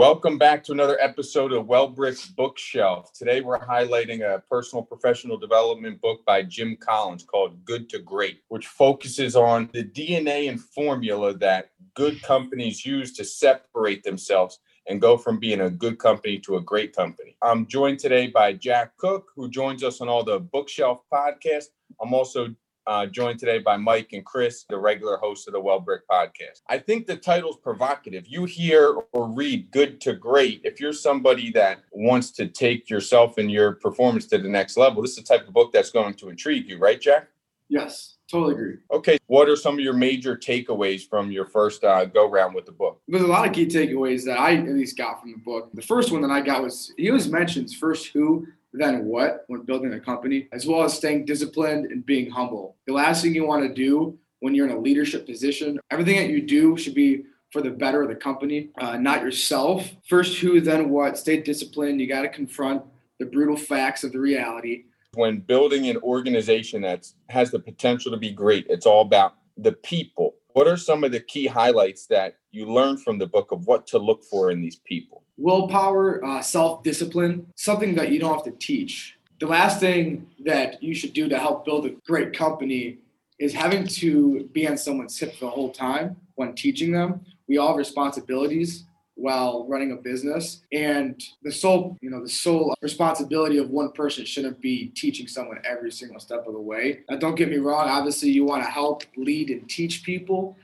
Welcome back to another episode of Wellbrick's Bookshelf. Today we're highlighting a personal professional development book by Jim Collins called Good to Great, which focuses on the DNA and formula that good companies use to separate themselves and go from being a good company to a great company. I'm joined today by Jack Cook, who joins us on all the Bookshelf podcasts. I'm also uh, joined today by Mike and Chris, the regular hosts of the Wellbrick podcast. I think the title's provocative. You hear or read good to great. If you're somebody that wants to take yourself and your performance to the next level, this is the type of book that's going to intrigue you, right, Jack? Yes, totally agree. Okay, what are some of your major takeaways from your first uh, go round with the book? There's a lot of key takeaways that I at least got from the book. The first one that I got was he always mentions first who, then what when building a company, as well as staying disciplined and being humble. The last thing you want to do when you're in a leadership position, everything that you do should be for the better of the company, uh, not yourself. First who, then what. Stay disciplined. You got to confront the brutal facts of the reality. When building an organization that has the potential to be great, it's all about the people. What are some of the key highlights that you learned from the book of what to look for in these people? Willpower, uh, self discipline, something that you don't have to teach. The last thing that you should do to help build a great company is having to be on someone's hip the whole time when teaching them. We all have responsibilities while running a business and the sole you know the sole responsibility of one person shouldn't be teaching someone every single step of the way now don't get me wrong obviously you want to help lead and teach people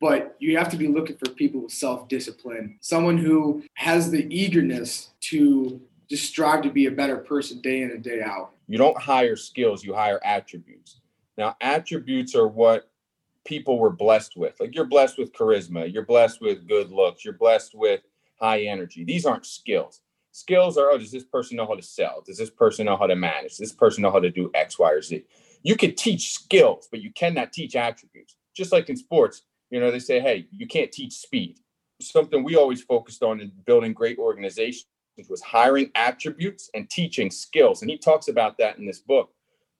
but you have to be looking for people with self-discipline someone who has the eagerness to just strive to be a better person day in and day out. You don't hire skills you hire attributes. Now attributes are what people were blessed with. Like you're blessed with charisma you're blessed with good looks you're blessed with high energy. These aren't skills. Skills are oh does this person know how to sell? Does this person know how to manage? Does this person know how to do x y or z? You could teach skills but you cannot teach attributes. Just like in sports you know, they say, hey, you can't teach speed. Something we always focused on in building great organizations was hiring attributes and teaching skills. And he talks about that in this book.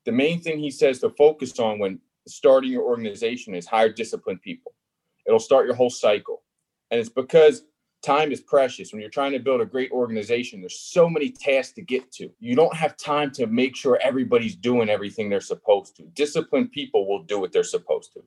The main thing he says to focus on when starting your organization is hire disciplined people. It'll start your whole cycle. And it's because time is precious. When you're trying to build a great organization, there's so many tasks to get to. You don't have time to make sure everybody's doing everything they're supposed to. Disciplined people will do what they're supposed to.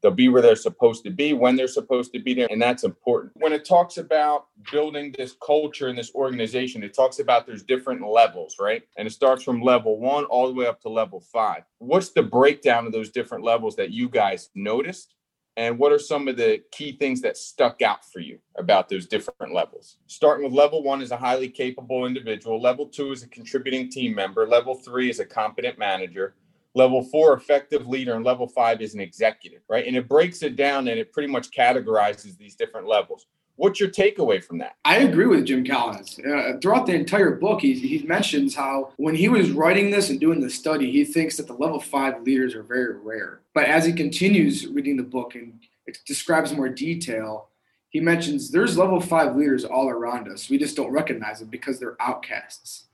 They'll be where they're supposed to be when they're supposed to be there. And that's important. When it talks about building this culture in this organization, it talks about there's different levels, right? And it starts from level one all the way up to level five. What's the breakdown of those different levels that you guys noticed? And what are some of the key things that stuck out for you about those different levels? Starting with level one is a highly capable individual. Level two is a contributing team member. Level three is a competent manager level four effective leader and level five is an executive right? And it breaks it down and it pretty much categorizes these different levels. What's your takeaway from that? I agree with jim collins uh, throughout the entire book he, he mentions how when he was writing this and doing the study he thinks that the level five leaders are very rare. But as he continues reading the book and it describes more detail he mentions there's level five leaders all around us. We just don't recognize them because they're outcasts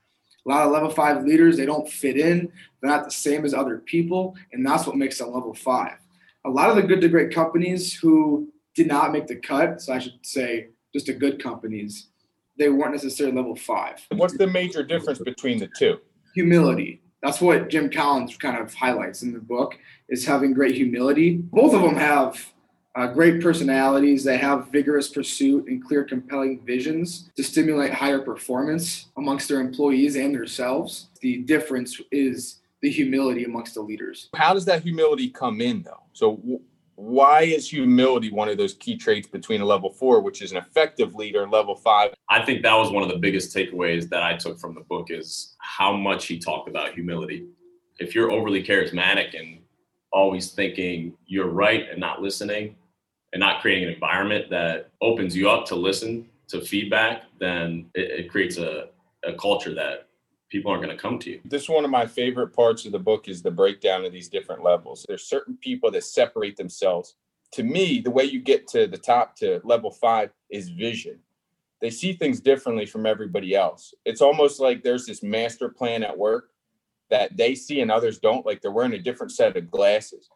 a lot of level five leaders, they don't fit in. They're not the same as other people. And that's what makes them level five. A lot of the good to great companies who did not make the cut, so I should say just the good companies, they weren't necessarily level five. What's the major difference between the two? Humility. That's what Jim Collins kind of highlights in the book is having great humility. Both of them have uh, great personalities. that have vigorous pursuit and clear, compelling visions to stimulate higher performance amongst their employees and themselves. The difference is the humility amongst the leaders. How does that humility come in, though? So, w- why is humility one of those key traits between a level four, which is an effective leader, and level five? I think that was one of the biggest takeaways that I took from the book is how much he talked about humility. If you're overly charismatic and always thinking you're right and not listening, and not creating an environment that opens you up to listen to feedback, then it, it creates a, a culture that people aren't going to come to you. This is one of my favorite parts of the book is the breakdown of these different levels. There's certain people that separate themselves. To me, the way you get to the top to level five is vision. They see things differently from everybody else. It's almost like there's this master plan at work that they see and others don't, like they're wearing a different set of glasses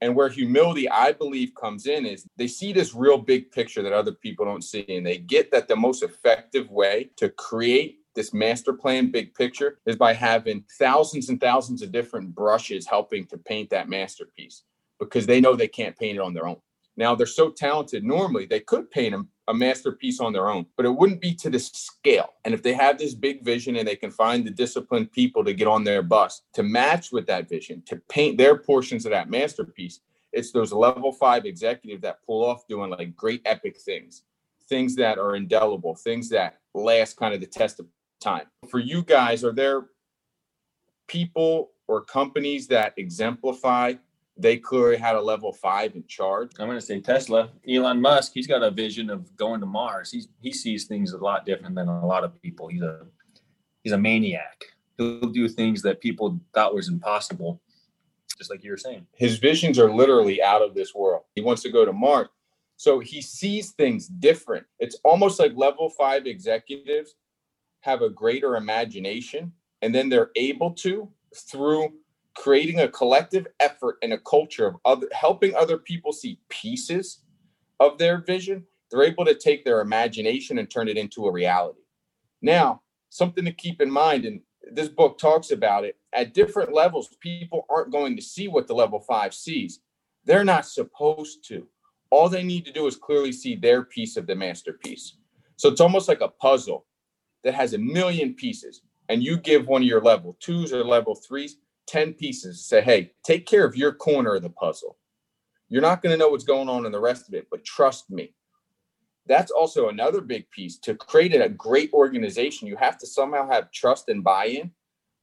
And where humility, I believe, comes in is they see this real big picture that other people don't see. And they get that the most effective way to create this master plan big picture is by having thousands and thousands of different brushes helping to paint that masterpiece because they know they can't paint it on their own. Now they're so talented. Normally they could paint a, a masterpiece on their own, but it wouldn't be to this scale. And if they have this big vision and they can find the disciplined people to get on their bus to match with that vision, to paint their portions of that masterpiece, it's those level five executives that pull off doing like great epic things, things that are indelible, things that last kind of the test of time. For you guys, are there people or companies that exemplify they clearly had a level five in charge. I'm going to say Tesla. Elon Musk, he's got a vision of going to Mars. He's he sees things a lot different than a lot of people. He's a he's a maniac. He'll do things that people thought was impossible, just like you were saying. His visions are literally out of this world. He wants to go to Mars. So he sees things different. It's almost like level five executives have a greater imagination and then they're able to, through creating a collective effort and a culture of other helping other people see pieces of their vision they're able to take their imagination and turn it into a reality. Now something to keep in mind and this book talks about it at different levels people aren't going to see what the level 5 sees. They're not supposed to. All they need to do is clearly see their piece of the masterpiece. So it's almost like a puzzle that has a million pieces and you give one of your level twos or level threes 10 pieces, say, hey, take care of your corner of the puzzle. You're not going to know what's going on in the rest of it, but trust me. That's also another big piece. To create a great organization, you have to somehow have trust and buy in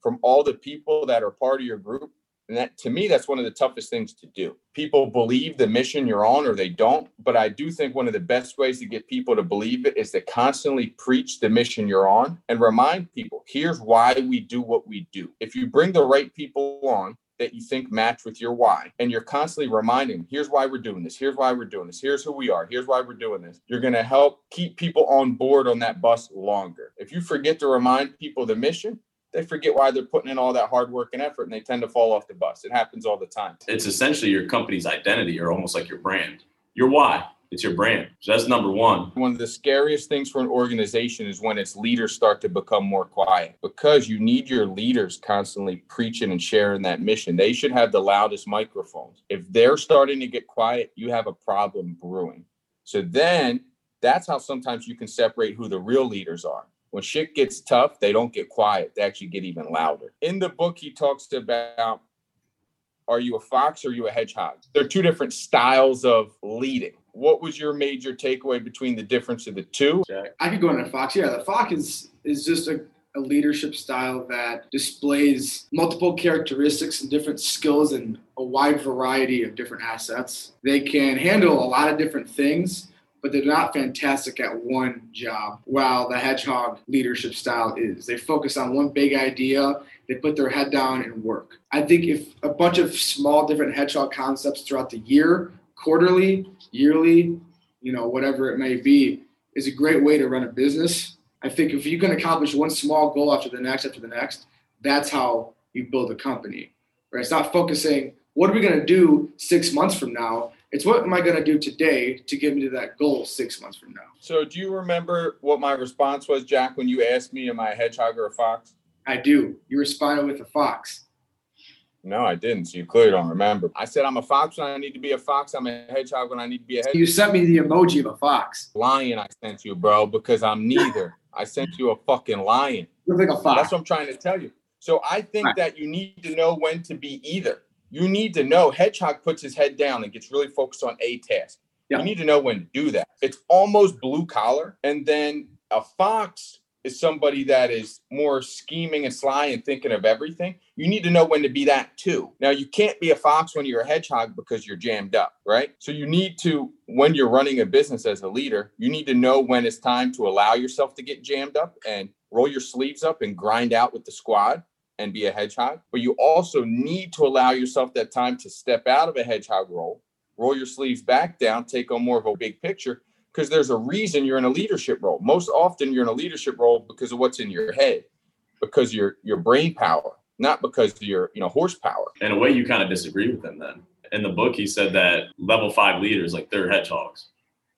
from all the people that are part of your group and that to me, that's one of the toughest things to do. People believe the mission you're on or they don't. But I do think one of the best ways to get people to believe it is to constantly preach the mission you're on and remind people here's why we do what we do. If you bring the right people on, that you think match with your why and you're constantly reminding here's why we're doing this here's why we're doing this here's who we are here's why we're doing this you're going to help keep people on board on that bus longer if you forget to remind people the mission they forget why they're putting in all that hard work and effort and they tend to fall off the bus. It happens all the time. It's essentially your company's identity or almost like your brand. Your why. It's your brand. So that's number one. One of the scariest things for an organization is when its leaders start to become more quiet because you need your leaders constantly preaching and sharing that mission. They should have the loudest microphones. If they're starting to get quiet, you have a problem brewing. So then that's how sometimes you can separate who the real leaders are when shit gets tough, they don't get quiet. They actually get even louder. In the book, he talks about are you a fox or are you a hedgehog? They're two different styles of leading. What was your major takeaway between the difference of the two? I could go into fox. Yeah, the fox is is just a, a leadership style that displays multiple characteristics and different skills and a wide variety of different assets. They can handle a lot of different things but they're not fantastic at one job. While the hedgehog leadership style is, they focus on one big idea, they put their head down and work. I think if a bunch of small different hedgehog concepts throughout the year, quarterly, yearly, you know, whatever it may be, is a great way to run a business. I think if you can accomplish one small goal after the next, after the next, that's how you build a company. Right? It's not focusing, what are we going to do six months from now? It's what am I going to do today to get me to that goal six months from now? So, do you remember what my response was, Jack, when you asked me, Am I a hedgehog or a fox? I do. You responded with a fox. No, I didn't. So you clearly don't remember. I said I'm a fox when I need to be a fox. I'm a hedgehog when I need to be a hedgehog. You sent me the emoji of a fox. Lion, I sent you, bro, because I'm neither. I sent you a fucking lion. You look like a fox. That's what I'm trying to tell you. So I think right. that you need to know when to be either you need to know hedgehog puts his head down and gets really focused on a task. Yeah. you need to know when to do that. It's almost blue collar and then a fox is somebody that is more scheming and sly and thinking of everything. You need to know when to be that too. Now you can't be a fox when you're a hedgehog because you're jammed up right? So you need to when you're running a business as a leader you need to know when it's time to allow yourself to get jammed up and roll your sleeves up and grind out with the squad and be a hedgehog, but you also need to allow yourself that time to step out of a hedgehog role, roll your sleeves back down, take on more of a big picture, because there's a reason you're in a leadership role. Most often you're in a leadership role because of what's in your head, because your your brain power, not because of your you know horsepower. In a way, you kind of disagree with him then. in the book he said that level five leaders like they're hedgehogs,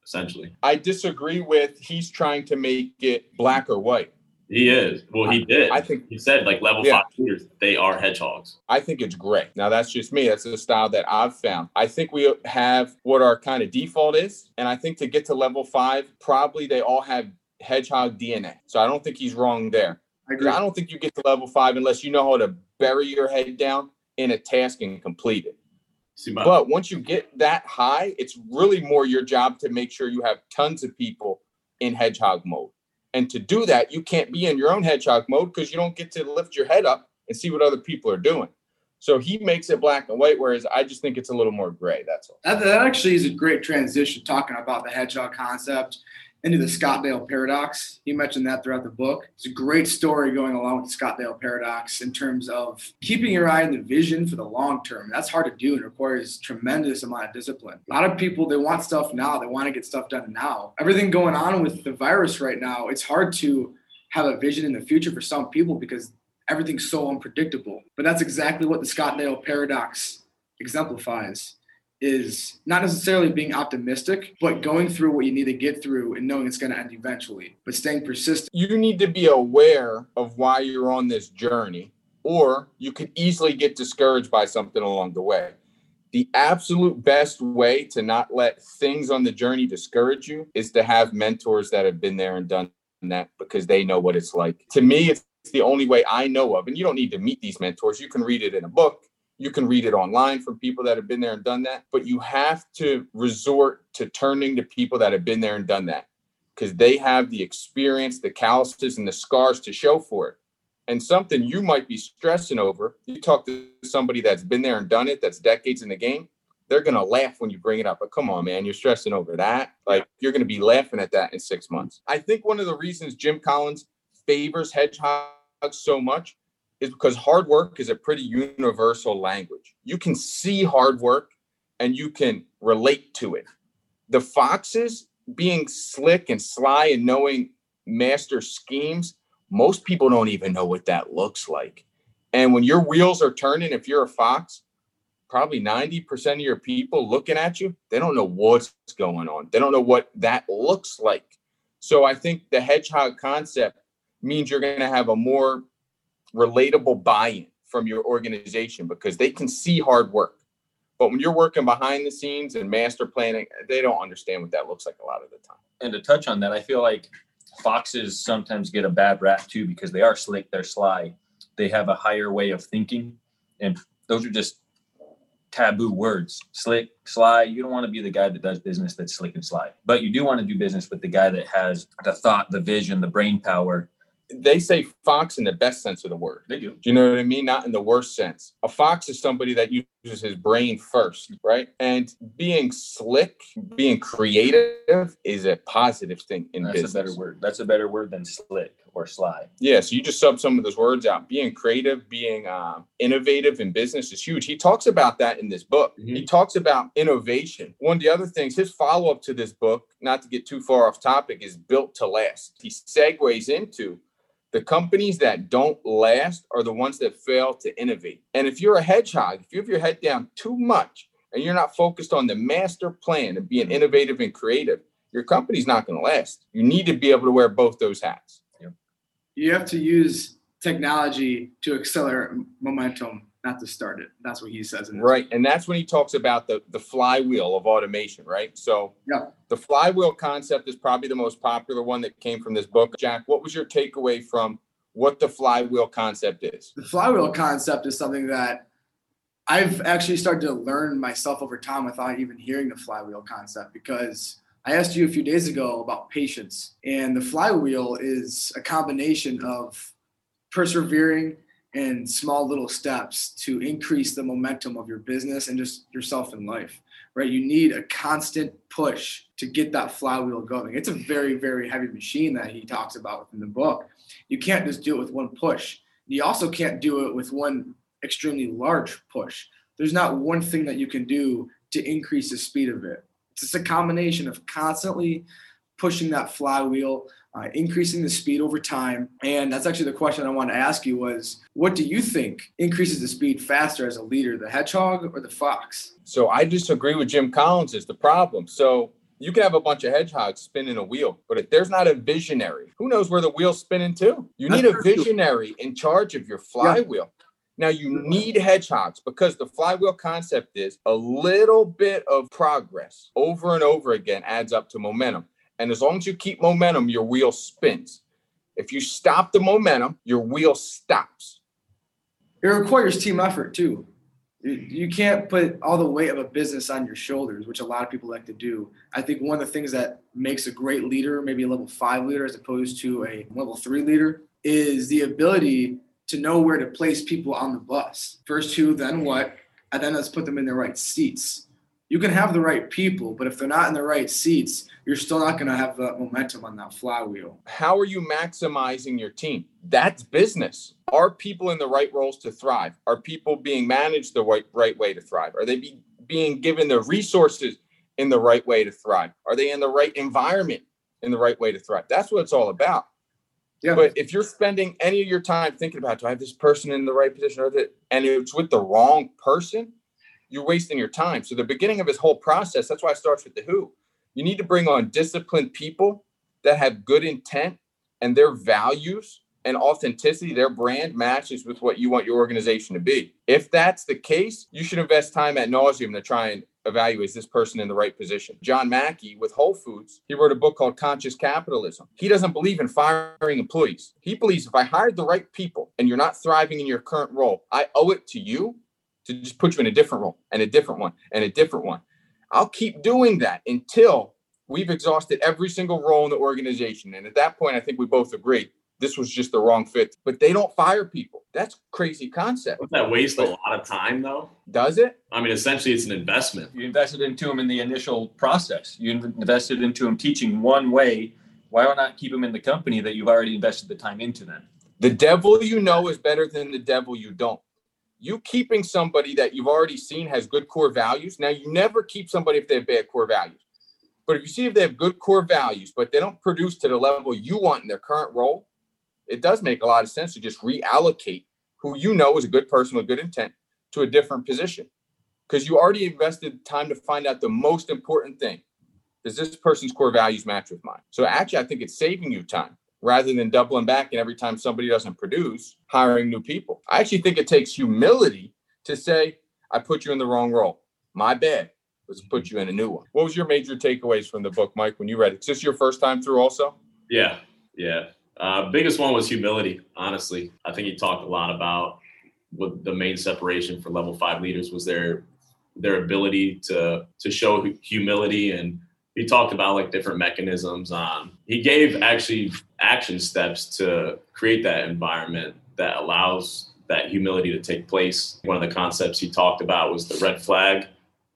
essentially. I disagree with he's trying to make it black or white. He is. Well, he did. I think he said like level Yeah. five leaders, they are hedgehogs. I think it's great. Now that's just me. That's the style that I've found. I think we have what our kind of default is, and I think to get to level five, probably they all have hedgehog DNA. So I don't think he's wrong there. I 'Cause agree. I don't think you get to level five unless you know how to bury your head down in a task and complete it. See my But once you get that high, it's really more your job to make sure you have tons of people in hedgehog mode. And to do that, you can't be in your own hedgehog mode because you don't get to lift your head up and see what other people are doing. So he makes it black and white, whereas I just think it's a little more gray. That's all. That, that actually is a great transition talking about the hedgehog concept into the Stockdale paradox. You mentioned that throughout the book. It's a great story going along with the Stockdale paradox in terms of keeping your eye on the vision for the long term. That's hard to do and requires tremendous amount of discipline. A lot of people they want stuff now. They want to get stuff done now. Everything going on with the virus right now, it's hard to have a vision in the future for some people because everything's so unpredictable. But that's exactly what the Stockdale paradox exemplifies is not necessarily being optimistic, but going through what you need to get through and knowing it's going to end eventually, but staying persistent. You need to be aware of why you're on this journey, or you could easily get discouraged by something along the way. The absolute best way to not let things on the journey discourage you is to have mentors that have been there and done that because they know what it's like. To me, it's the only way I know of. And you don't need to meet these mentors. You can read it in a book, you can read it online from people that have been there and done that. But you have to resort to turning to people that have been there and done that because they have the experience, the calluses, and the scars to show for it. And something you might be stressing over, you talk to somebody that's been there and done it, that's decades in the game, they're going to laugh when you bring it up. But come on, man, you're stressing over that. Like you're going to be laughing at that in six months. I think one of the reasons Jim Collins favors hedgehogs so much is because hard work is a pretty universal language. You can see hard work and you can relate to it. The foxes being slick and sly and knowing master schemes, most people don't even know what that looks like. And when your wheels are turning, if you're a fox, probably 90% of your people looking at you, they don't know what's going on. They don't know what that looks like. So I think the hedgehog concept means you're going to have a more relatable buy-in from your organization because they can see hard work. But when you're working behind the scenes and master planning, they don't understand what that looks like a lot of the time. and to touch on that, I feel like foxes sometimes get a bad rap too because they are slick, they're sly, they have a higher way of thinking, and those are just taboo words. Slick, sly. You don't want to be the guy that does business that's slick and sly, but you do want to do business with the guy that has the thought, the vision, the brain power. They say fox in the best sense of the word. They do. Do you know what I mean? Not in the worst sense. A fox is somebody that uses his brain first, right? And being slick, being creative is a positive thing in That's business. That's a better word. That's a better word than slick or sly. Yeah, so you just sub some of those words out. Being creative, being um, innovative in business is huge. He talks about that in this book. Mhm. He talks about innovation. One of the other things, his follow up to this book, not to get too far off topic, is built to last. He segues into the companies that don't last are the ones that fail to innovate. And if you're a hedgehog, if you have your head down too much and you're not focused on the master plan of being innovative and creative, your company's not going to last. You need to be able to wear both those hats. You have to use technology to accelerate momentum, not to start it. That's what he says. In Right. And that's when he talks about the, the flywheel of automation, right? So Yeah. the flywheel concept is probably the most popular one that came from this book. Jack, what was your takeaway from what the flywheel concept is? the flywheel concept is something that I've actually started to learn myself over time without even hearing the flywheel concept because I asked you a few days ago about patience, and the flywheel is a combination of persevering and small little steps to increase the momentum of your business and just yourself in life, right? You need a constant push to get that flywheel going. It's a very, very heavy machine that he talks about in the book. You can't just do it with one push. You also can't do it with one extremely large push. There's not one thing that you can do to increase the speed of it. It's just a combination of constantly pushing that flywheel, uh, increasing the speed over time. And that's actually the question I wanted to ask you was, what do you think increases the speed faster as a leader, the hedgehog or the fox? So I disagree with Jim Collins is the problem. So you can have a bunch of hedgehogs spinning a wheel, but if there's not a visionary, who knows where the wheel's spinning to? You need a visionary in charge of your flywheel. Now you need hedgehogs because the flywheel concept is a little bit of progress over and over again adds up to momentum. And as long as you keep momentum, your wheel spins. If you stop the momentum, your wheel stops. It requires team effort too. You can't put all the weight of a business on your shoulders, which a lot of people like to do. I think one of the things that makes a great leader, maybe a level five leader as opposed to a level three leader, is the ability to know where to place people on the bus. First who, then what, and then let's put them in the right seats. You can have the right people, but if they're not in the right seats, you're still not going to have that momentum on that flywheel. How are you maximizing your team? That's business. Are people in the right roles to thrive? Are people being managed the right, right way to thrive? Are they be, being given the resources in the right way to thrive? Are they in the right environment in the right way to thrive? That's what it's all about. Yeah. But if you're spending any of your time thinking about, do I have this person in the right position, or that, and it's with the wrong person, you're wasting your time. So the beginning of his whole process, that's why it starts with the who. You need to bring on disciplined people that have good intent and their values and authenticity, their brand matches with what you want your organization to be. If that's the case, you should invest time at nauseum to try and evaluates this person in the right position. John Mackey with Whole Foods, he wrote a book called Conscious Capitalism. He doesn't believe in firing employees. He believes if I hired the right people and you're not thriving in your current role, I owe it to you to just put you in a different role and a different one and a different one. I'll keep doing that until we've exhausted every single role in the organization. And at that point, I think we both agree this was just the wrong fit. But they don't fire people. That's crazy concept. Doesn't that waste but, a lot of time though? Does it? I mean, essentially, it's an investment. You invested into them in the initial process. You invested into them teaching one way. Why not keep them in the company that you've already invested the time into? Then the devil you know is better than the devil you don't. You keeping somebody that you've already seen has good core values. Now, you never keep somebody if they have bad core values. But if you see if they have good core values, but they don't produce to the level you want in their current role, it does make a lot of sense to just reallocate who you know is a good person with good intent to a different position. Because you already invested time to find out the most important thing. Does this person's core values match with mine? So actually i think it's saving you time rather than doubling back and every time somebody doesn't produce hiring new people. I actually think it takes humility to say i put you in the wrong role. My bad. Let's put mm-hmm. you in a new one. What was your major takeaways from the book mike when you read it? Is this your first time through also? Yeah. Yeah uh, biggest one was humility. Honestly, I think he talked a lot about what the main separation for level five leaders was their their ability to to show humility. And he talked about like different mechanisms. On he gave actually action steps to create that environment that allows that humility to take place. One of the concepts he talked about was the red flag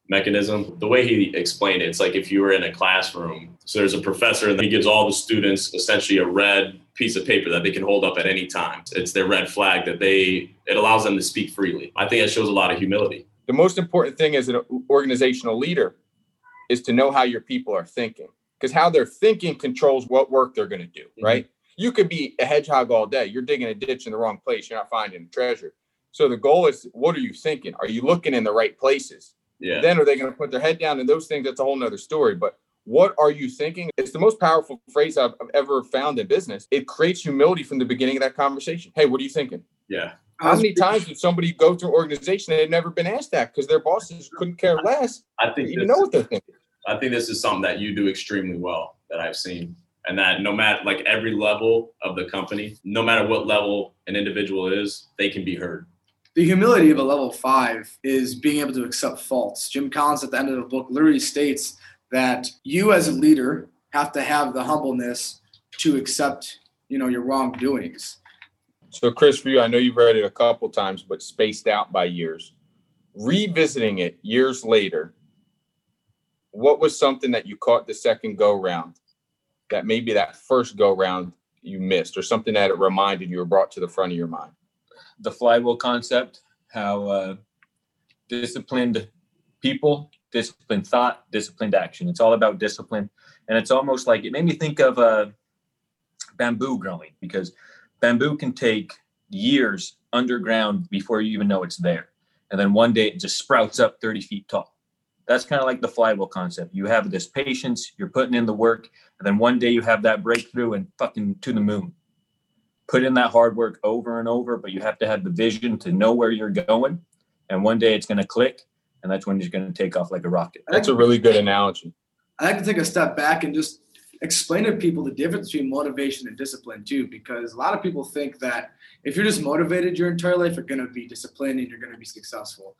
mechanism. The way he explained it it's like if you were in a classroom so there's a professor and he gives all the students essentially a red piece of paper that they can hold up at any time. It's their red flag that they it allows them to speak freely. I think it shows a lot of humility. The most important thing as an organizational leader is to know how your people are thinking because how they're thinking controls what work they're going to do, mm-hmm. right? You could be a hedgehog all day. You're digging a ditch in the wrong place. You're not finding treasure. So the goal is what are you thinking? Are you looking in the right places? Yeah. Then are they going to put their head down and those things? That's a whole nother story. But what are you thinking? It's the most powerful phrase I've, I've ever found in business. It creates humility from the beginning of that conversation. Hey, what are you thinking? Yeah. How many times did somebody go through an organization and they've never been asked that because their bosses couldn't care less? I think you know what they're thinking. I think this is something that you do extremely well that I've seen. And that no matter like every level of the company, no matter what level an individual is, they can be heard. The humility of a level five is being able to accept faults. Jim Collins at the end of the book literally states that you as a leader have to have the humbleness to accept, you know, your wrongdoings. So, Chris, for you, I know you've read it a couple times, but spaced out by years. Revisiting it years later, what was something that you caught the second go round that maybe that first go round you missed, or something that it reminded you or brought to the front of your mind? The flywheel concept, how uh, disciplined people disciplined thought, disciplined action. It's all about discipline. And it's almost like it made me think of uh, bamboo growing because bamboo can take years underground before you even know it's there. And then one day it just sprouts up 30 feet tall. That's kind of like the flywheel concept. You have this patience, you're putting in the work, and then one day you have that breakthrough and fucking to the moon. Put in that hard work over and over, but you have to have the vision to know where you're going. And one day it's going to click, and that's when you're going to take off like a rocket. That's a really good analogy. I like to take a step back and just explain to people the difference between motivation and discipline too, because a lot of people think that if you're just motivated your entire life, you're going to be disciplined and you're going to be successful.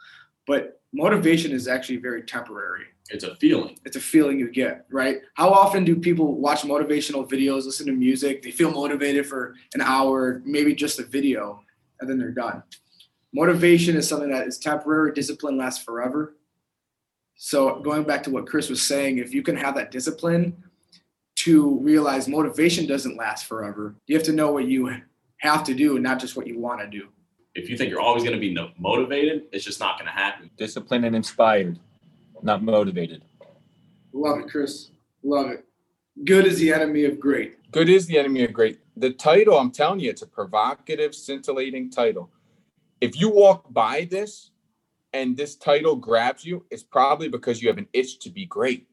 But motivation is actually very temporary. It's a feeling. It's a feeling you get, right? How often do people watch motivational videos, listen to music, they feel motivated for an hour, maybe just a video, and then they're done? Motivation is something that is temporary, discipline lasts forever. So, going back to what Chris was saying, if you can have that discipline to realize motivation doesn't last forever, you have to know what you have to do and not just what you want to do. If you think you're always going to be motivated, it's just not going to happen. Disciplined and inspired, not motivated. Love it, Chris. Love it. Good is the enemy of great. Good is the enemy of great. The title, I'm telling you, it's a provocative, scintillating title. If you walk by this and this title grabs you, it's probably because you have an itch to be great.